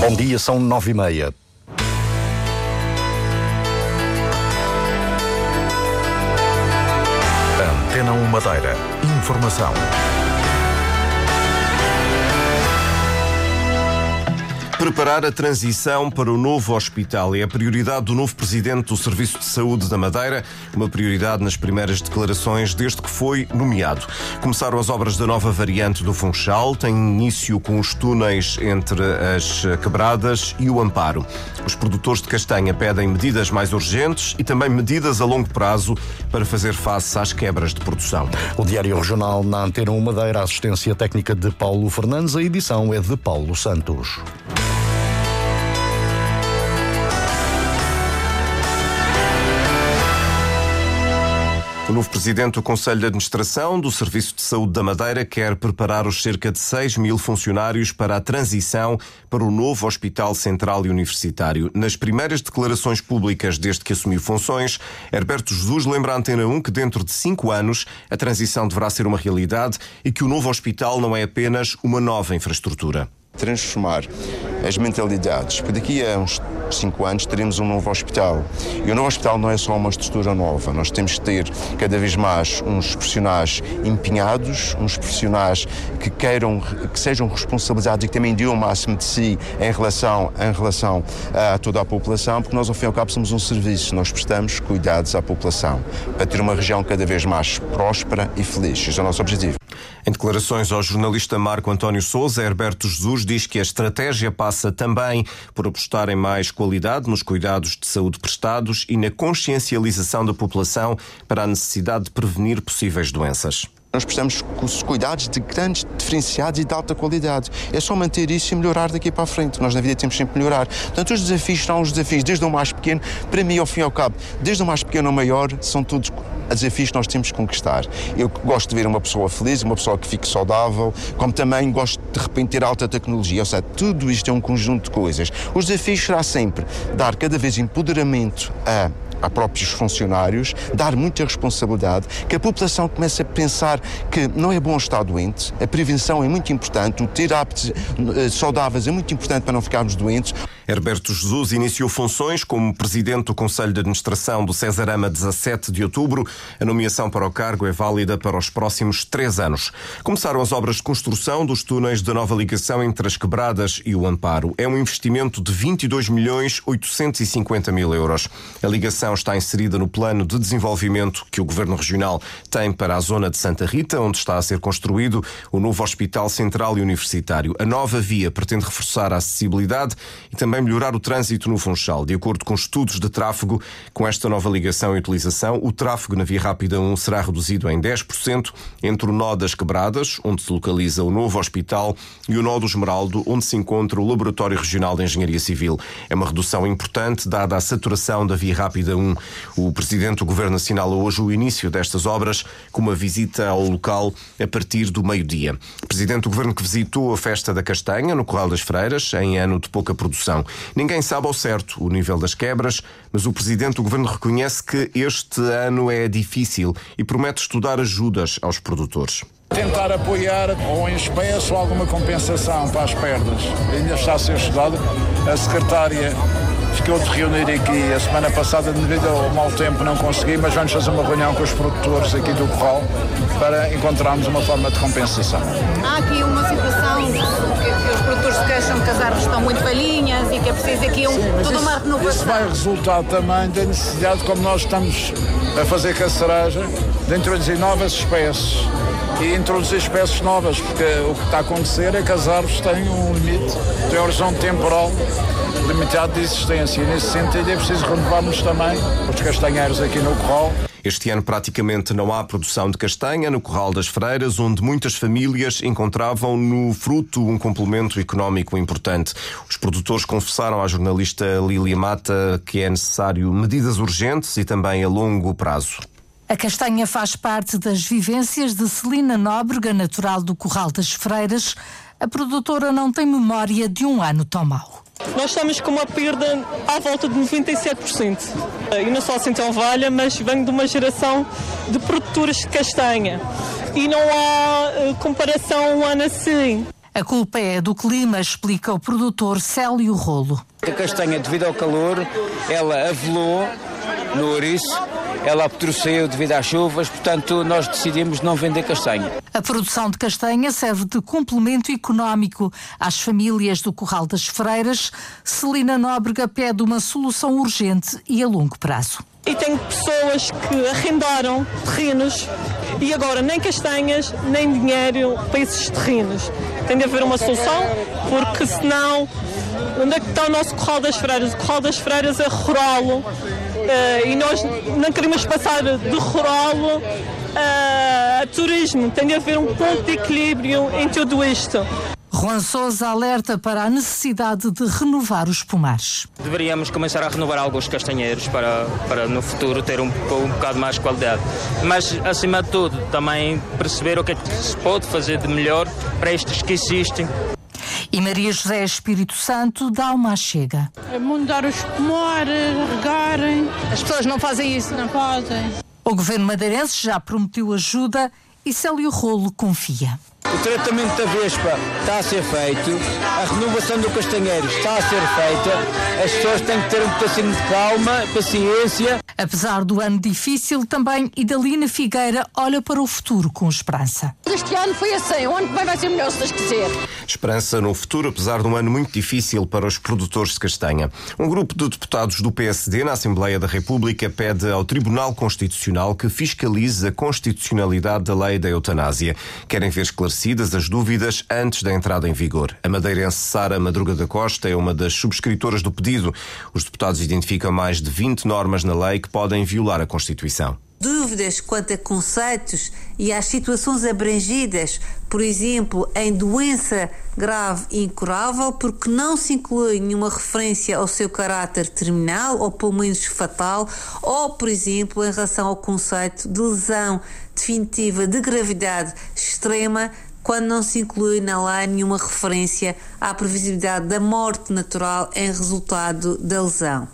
Bom dia, são nove e meia. Antena 1 Madeira. Informação. Preparar a transição para o novo hospital é a prioridade do novo presidente do Serviço de Saúde da Madeira, uma prioridade nas primeiras declarações desde que foi nomeado. Começaram as obras da nova variante do Funchal, tem início com os túneis entre as quebradas e o Amparo. Os produtores de castanha pedem medidas mais urgentes e também medidas a longo prazo para fazer face às quebras de produção. O Diário Regional na Antena 1 Madeira, assistência técnica de Paulo Fernandes, a edição é de Paulo Santos. O novo presidente do Conselho de Administração do Serviço de Saúde da Madeira quer preparar os cerca de 6 mil funcionários para a transição para o novo Hospital Central e Universitário. Nas primeiras declarações públicas desde que assumiu funções, Herberto Jesus lembra à Antena 1 que dentro de cinco anos a transição deverá ser uma realidade e que o novo hospital não é apenas uma nova infraestrutura transformar as mentalidades, porque daqui a uns 5 anos teremos um novo hospital. E o novo hospital não é só uma estrutura nova, nós temos que ter cada vez mais uns profissionais empenhados, uns profissionais que queiram, que sejam responsabilizados e que também dêem o máximo de si em relação, em relação a toda a população, porque nós ao fim e ao cabo somos um serviço, nós prestamos cuidados à população para ter uma região cada vez mais próspera e feliz. Esse é o nosso objetivo. Em declarações ao jornalista Marco António Souza, Herberto Jesus diz que a estratégia passa também por apostar em mais qualidade nos cuidados de saúde prestados e na consciencialização da população para a necessidade de prevenir possíveis doenças. Nós precisamos de cuidados de grandes diferenciados e de alta qualidade. É só manter isso e melhorar daqui para a frente. Nós na vida temos sempre que melhorar. Portanto, os desafios são os desafios, desde o mais pequeno, para mim, ao fim e ao cabo, desde o mais pequeno ao maior, são todos desafios que nós temos que conquistar. Eu gosto de ver uma pessoa feliz, uma pessoa que fique saudável, como também gosto de repente ter alta tecnologia. Ou seja, tudo isto é um conjunto de coisas. Os desafios será sempre dar cada vez empoderamento a a próprios funcionários, dar muita responsabilidade, que a população comece a pensar que não é bom estar doente, a prevenção é muito importante, o ter hábitos eh, saudáveis é muito importante para não ficarmos doentes. Herberto Jesus iniciou funções como presidente do Conselho de Administração do Cesarama 17 de outubro. A nomeação para o cargo é válida para os próximos três anos. Começaram as obras de construção dos túneis da nova ligação entre as Quebradas e o Amparo. É um investimento de 22 milhões 850 mil euros. A ligação está inserida no plano de desenvolvimento que o Governo Regional tem para a zona de Santa Rita, onde está a ser construído o novo Hospital Central e Universitário. A nova via pretende reforçar a acessibilidade e também também melhorar o trânsito no Funchal. De acordo com estudos de tráfego, com esta nova ligação e utilização, o tráfego na Via Rápida 1 será reduzido em 10% entre o nó das Quebradas, onde se localiza o novo hospital, e o nó do Esmeraldo, onde se encontra o Laboratório Regional de Engenharia Civil. É uma redução importante, dada a saturação da Via Rápida 1. O Presidente do Governo assinala hoje o início destas obras, com uma visita ao local a partir do meio-dia. Presidente do Governo que visitou a Festa da Castanha, no Corral das Freiras, em ano de pouca produção. Ninguém sabe ao certo o nível das quebras, mas o presidente do governo reconhece que este ano é difícil e promete estudar ajudas aos produtores tentar apoiar ou em espécie ou alguma compensação para as perdas. Ainda está a ser estudado. A secretária ficou de reunir aqui a semana passada, devido ao mau tempo não consegui, mas vamos fazer uma reunião com os produtores aqui do Corral para encontrarmos uma forma de compensação. Há aqui uma situação produtores se queixam que as árvores estão muito velhinhas e que é preciso aqui um, Sim, toda uma renovação. Isso vai resultar também da necessidade, como nós estamos a fazer caçaragem, de introduzir novas espécies e introduzir espécies novas, porque o que está a acontecer é que as árvores têm um limite, têm um horizonte temporal limitado de existência. E nesse sentido é preciso renovarmos também os castanheiros aqui no Corral. Este ano praticamente não há produção de castanha no Corral das Freiras, onde muitas famílias encontravam no fruto um complemento económico importante. Os produtores confessaram à jornalista Lília Mata que é necessário medidas urgentes e também a longo prazo. A castanha faz parte das vivências de Celina Nóbrega, natural do Corral das Freiras. A produtora não tem memória de um ano tão mau. Nós estamos com uma perda à volta de 97%. E não só assim tão valha, mas venho de uma geração de produtores de castanha. E não há uh, comparação um ano assim. A culpa é do clima, explica o produtor Célio Rolo. A castanha, devido ao calor, ela avelou no ouriço ela apodreceu devido às chuvas, portanto nós decidimos não vender castanha. A produção de castanha serve de complemento económico às famílias do Corral das Freiras. Celina Nóbrega pede uma solução urgente e a longo prazo. E tem pessoas que arrendaram terrenos e agora nem castanhas, nem dinheiro para esses terrenos. Tem de haver uma solução, porque senão, onde é que está o nosso Corral das Freiras? O Corral das Freiras é rural Uh, e nós não queremos passar de rural uh, a turismo. Tem de haver um ponto de equilíbrio em tudo isto. Juan Sousa alerta para a necessidade de renovar os pomares. Deveríamos começar a renovar alguns castanheiros para, para no futuro ter um, um bocado mais qualidade. Mas, acima de tudo, também perceber o que é que se pode fazer de melhor para estes que existem. E Maria José Espírito Santo dá uma chega. É mudar os pomares, regarem. As pessoas não fazem isso. Não fazem. O governo madeirense já prometeu ajuda e Célio Rolo confia. O tratamento da Vespa está a ser feito, a renovação do Castanheiro está a ser feita, as pessoas têm que ter um pedacinho de calma, paciência. Apesar do ano difícil, também Idalina Figueira olha para o futuro com esperança. Este ano foi assim, o ano que vem vai ser melhor se Deus quiser. Esperança no futuro, apesar de um ano muito difícil para os produtores de castanha. Um grupo de deputados do PSD na Assembleia da República pede ao Tribunal Constitucional que fiscalize a constitucionalidade da lei da eutanásia. Querem ver esclarecido esclarecidas as dúvidas antes da entrada em vigor. A madeirense Sara Madruga da Costa é uma das subscritoras do pedido. Os deputados identificam mais de 20 normas na lei que podem violar a Constituição dúvidas quanto a conceitos e às situações abrangidas, por exemplo, em doença grave e incurável, porque não se inclui nenhuma referência ao seu caráter terminal ou pelo menos fatal, ou, por exemplo, em relação ao conceito de lesão definitiva de gravidade extrema, quando não se inclui na lei nenhuma referência à previsibilidade da morte natural em resultado da lesão.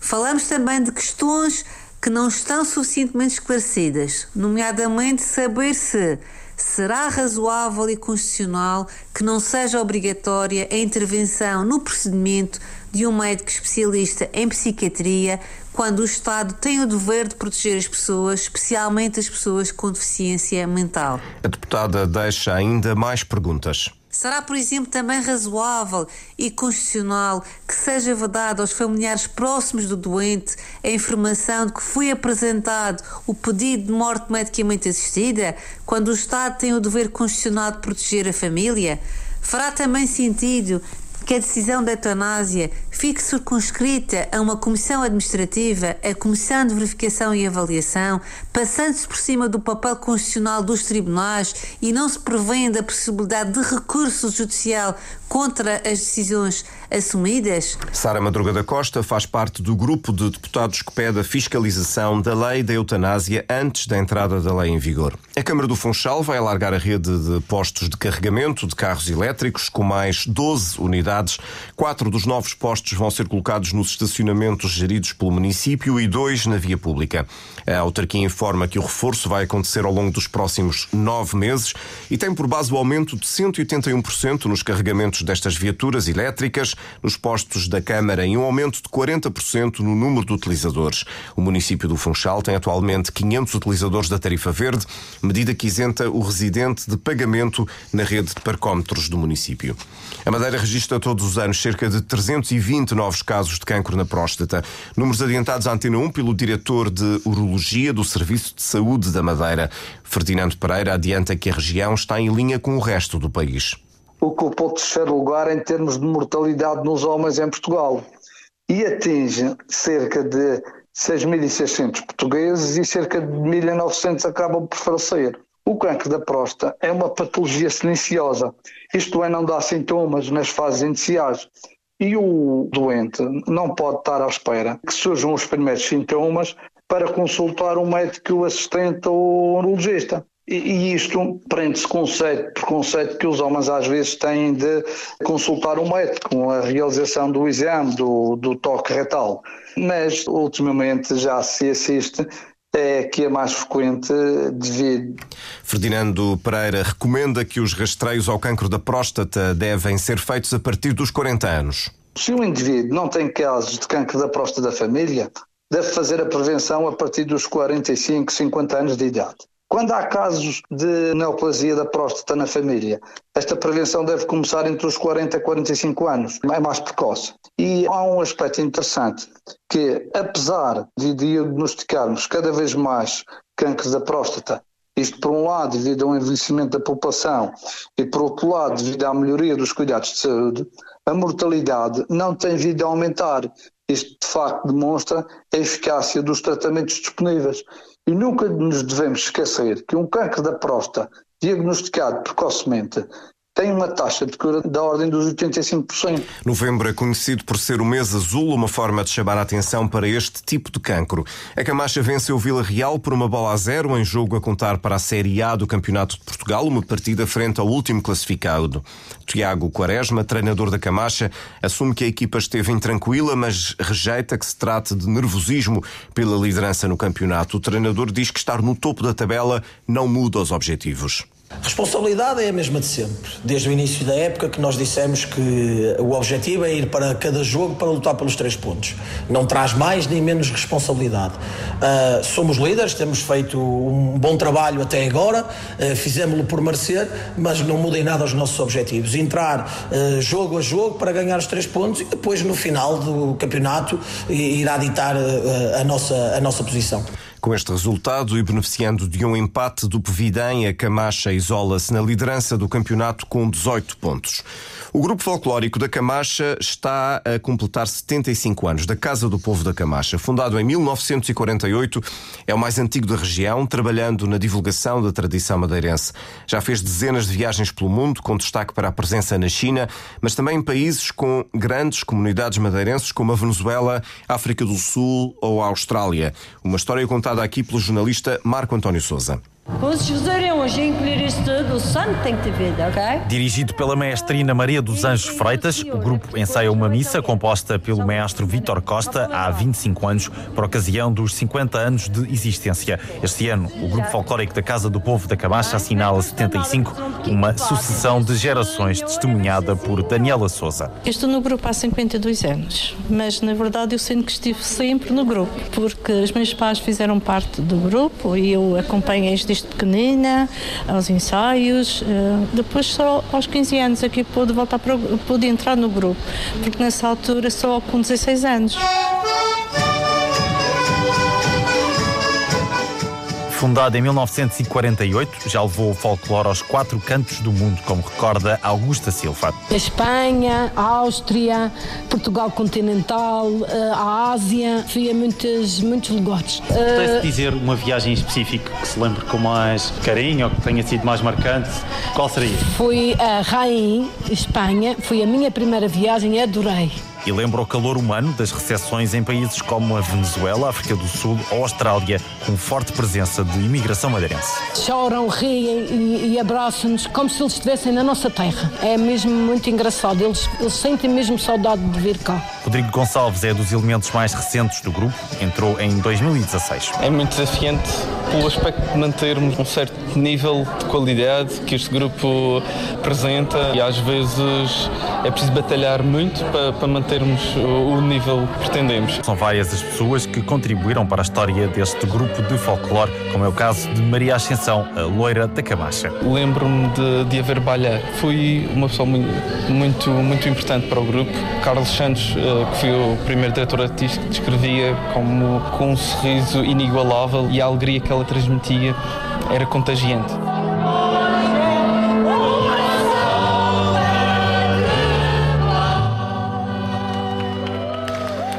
Falamos também de questões que não estão suficientemente esclarecidas, nomeadamente saber se será razoável e constitucional que não seja obrigatória a intervenção no procedimento de um médico especialista em psiquiatria quando o Estado tem o dever de proteger as pessoas, especialmente as pessoas com deficiência mental. A deputada deixa ainda mais perguntas. Será, por exemplo, também razoável e constitucional que seja vedado aos familiares próximos do doente a informação de que foi apresentado o pedido de morte medicamente assistida, quando o Estado tem o dever constitucional de proteger a família? Fará também sentido que a decisão da eutanásia fique circunscrita a uma comissão administrativa, a Comissão de Verificação e Avaliação, passando-se por cima do papel constitucional dos tribunais e não se prevendo a possibilidade de recurso judicial contra as decisões assumidas? Sara Madruga da Costa faz parte do grupo de deputados que pede a fiscalização da lei da eutanásia antes da entrada da lei em vigor. A Câmara do Funchal vai alargar a rede de postos de carregamento de carros elétricos com mais 12 unidades. Quatro dos novos postos vão ser colocados nos estacionamentos geridos pelo município e dois na via pública. A autarquia informa que o reforço vai acontecer ao longo dos próximos nove meses e tem por base o aumento de 181% nos carregamentos destas viaturas elétricas nos postos da Câmara e um aumento de 40% no número de utilizadores. O município do Funchal tem atualmente 500 utilizadores da tarifa verde, medida que isenta o residente de pagamento na rede de parcómetros do município. A Madeira registra todos os anos cerca de 320 novos casos de cancro na próstata, números adiantados à Antena 1 pelo diretor de Urologia do Serviço de Saúde da Madeira. Ferdinando Pereira adianta que a região está em linha com o resto do país ocupou o terceiro lugar em termos de mortalidade nos homens em Portugal e atinge cerca de 6.600 portugueses e cerca de 1.900 acabam por falecer. O cancro da próstata é uma patologia silenciosa, isto é, não dá sintomas nas fases iniciais. E o doente não pode estar à espera que surjam os primeiros sintomas para consultar um médico assistente ou urologista. E isto prende-se conceito por conceito que os homens às vezes têm de consultar um médico com a realização do exame do, do toque retal. Mas ultimamente já se assiste é que é mais frequente devido. Ferdinando Pereira recomenda que os rastreios ao cancro da próstata devem ser feitos a partir dos 40 anos. Se o indivíduo não tem casos de cancro da próstata da família, deve fazer a prevenção a partir dos 45, 50 anos de idade. Quando há casos de neoplasia da próstata na família, esta prevenção deve começar entre os 40 e 45 anos, é mais precoce. E há um aspecto interessante, que apesar de diagnosticarmos cada vez mais câncer da próstata, isto por um lado devido ao envelhecimento da população e por outro lado devido à melhoria dos cuidados de saúde, a mortalidade não tem vindo a aumentar. Isto de facto demonstra a eficácia dos tratamentos disponíveis. E nunca nos devemos esquecer que um câncer da próstata diagnosticado precocemente tem uma taxa de cura da ordem dos 85%. Novembro é conhecido por ser o mês azul, uma forma de chamar a atenção para este tipo de cancro. A Camacha venceu o Vila Real por uma bola a zero em jogo a contar para a Série A do Campeonato de Portugal, uma partida frente ao último classificado. Tiago Quaresma, treinador da Camacha, assume que a equipa esteve intranquila, mas rejeita que se trate de nervosismo pela liderança no campeonato. O treinador diz que estar no topo da tabela não muda os objetivos. Responsabilidade é a mesma de sempre. Desde o início da época que nós dissemos que o objetivo é ir para cada jogo para lutar pelos três pontos. Não traz mais nem menos responsabilidade. Uh, somos líderes, temos feito um bom trabalho até agora, uh, fizemos-lo por merecer, mas não muda em nada os nossos objetivos. Entrar uh, jogo a jogo para ganhar os três pontos e depois no final do campeonato irá ditar a, nossa, a nossa posição. Com este resultado e beneficiando de um empate do Pevidem, a Camacha isola-se na liderança do campeonato com 18 pontos. O grupo folclórico da Camacha está a completar 75 anos, da Casa do Povo da Camacha. Fundado em 1948, é o mais antigo da região, trabalhando na divulgação da tradição madeirense. Já fez dezenas de viagens pelo mundo, com destaque para a presença na China, mas também em países com grandes comunidades madeirenses, como a Venezuela, a África do Sul ou a Austrália. Uma história contada aqui pelo jornalista Marco António Souza. Vamos fazer hoje incluir isto tudo, o santo tem que ter vida, ok? Dirigido pela maestrina Maria dos Anjos Freitas, o grupo ensaia uma missa composta pelo maestro Vítor Costa há 25 anos, por ocasião dos 50 anos de existência. Este ano, o grupo folclórico da Casa do Povo da Camacha assinala 75, uma sucessão de gerações testemunhada por Daniela Souza. Eu estou no grupo há 52 anos, mas na verdade eu sinto que estive sempre no grupo, porque os meus pais fizeram parte do grupo e eu acompanhei este desde pequenina, aos ensaios. Eh, depois só aos 15 anos é que pude voltar para, pude entrar no grupo, porque nessa altura só com 16 anos. Fundada em 1948, já levou o folclore aos quatro cantos do mundo, como recorda Augusta Silva. A Espanha, a Áustria, Portugal continental, eh, a Ásia, fui a muitos, muitos lugares. Pudesse dizer uma viagem específica que se lembre com mais carinho ou que tenha sido mais marcante, qual seria? Fui a Rain, Espanha, foi a minha primeira viagem e adorei e lembra o calor humano das recepções em países como a Venezuela, África do Sul ou Austrália, com forte presença de imigração madeirense. Choram, riem e, e abraçam-nos como se eles estivessem na nossa terra. É mesmo muito engraçado, eles, eles sentem mesmo saudade de vir cá. Rodrigo Gonçalves é dos elementos mais recentes do grupo, entrou em 2016. É muito desafiante pelo aspecto de mantermos um certo nível de qualidade que este grupo apresenta e às vezes é preciso batalhar muito para, para mantermos o nível que pretendemos. São várias as pessoas que contribuíram para a história deste grupo de folclore, como é o caso de Maria Ascensão, a loira da Camacha. Lembro-me de, de haver balhar. Fui uma pessoa muito, muito, muito importante para o grupo. Carlos Santos, eh, que foi o primeiro diretor artístico, descrevia como com um sorriso inigualável e a alegria que ela transmitia era contagiante.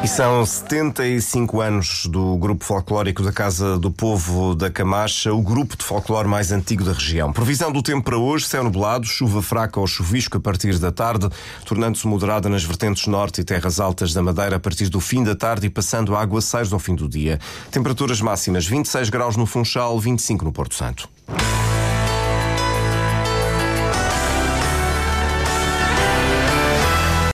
E são 75 anos do grupo folclórico da Casa do Povo da Camacha, o grupo de folclore mais antigo da região. Previsão do tempo para hoje: céu nublado, chuva fraca ou chuvisco a partir da tarde, tornando-se moderada nas vertentes norte e terras altas da Madeira a partir do fim da tarde e passando a aguaceiros ao fim do dia. Temperaturas máximas: 26 graus no Funchal, 25 no Porto Santo.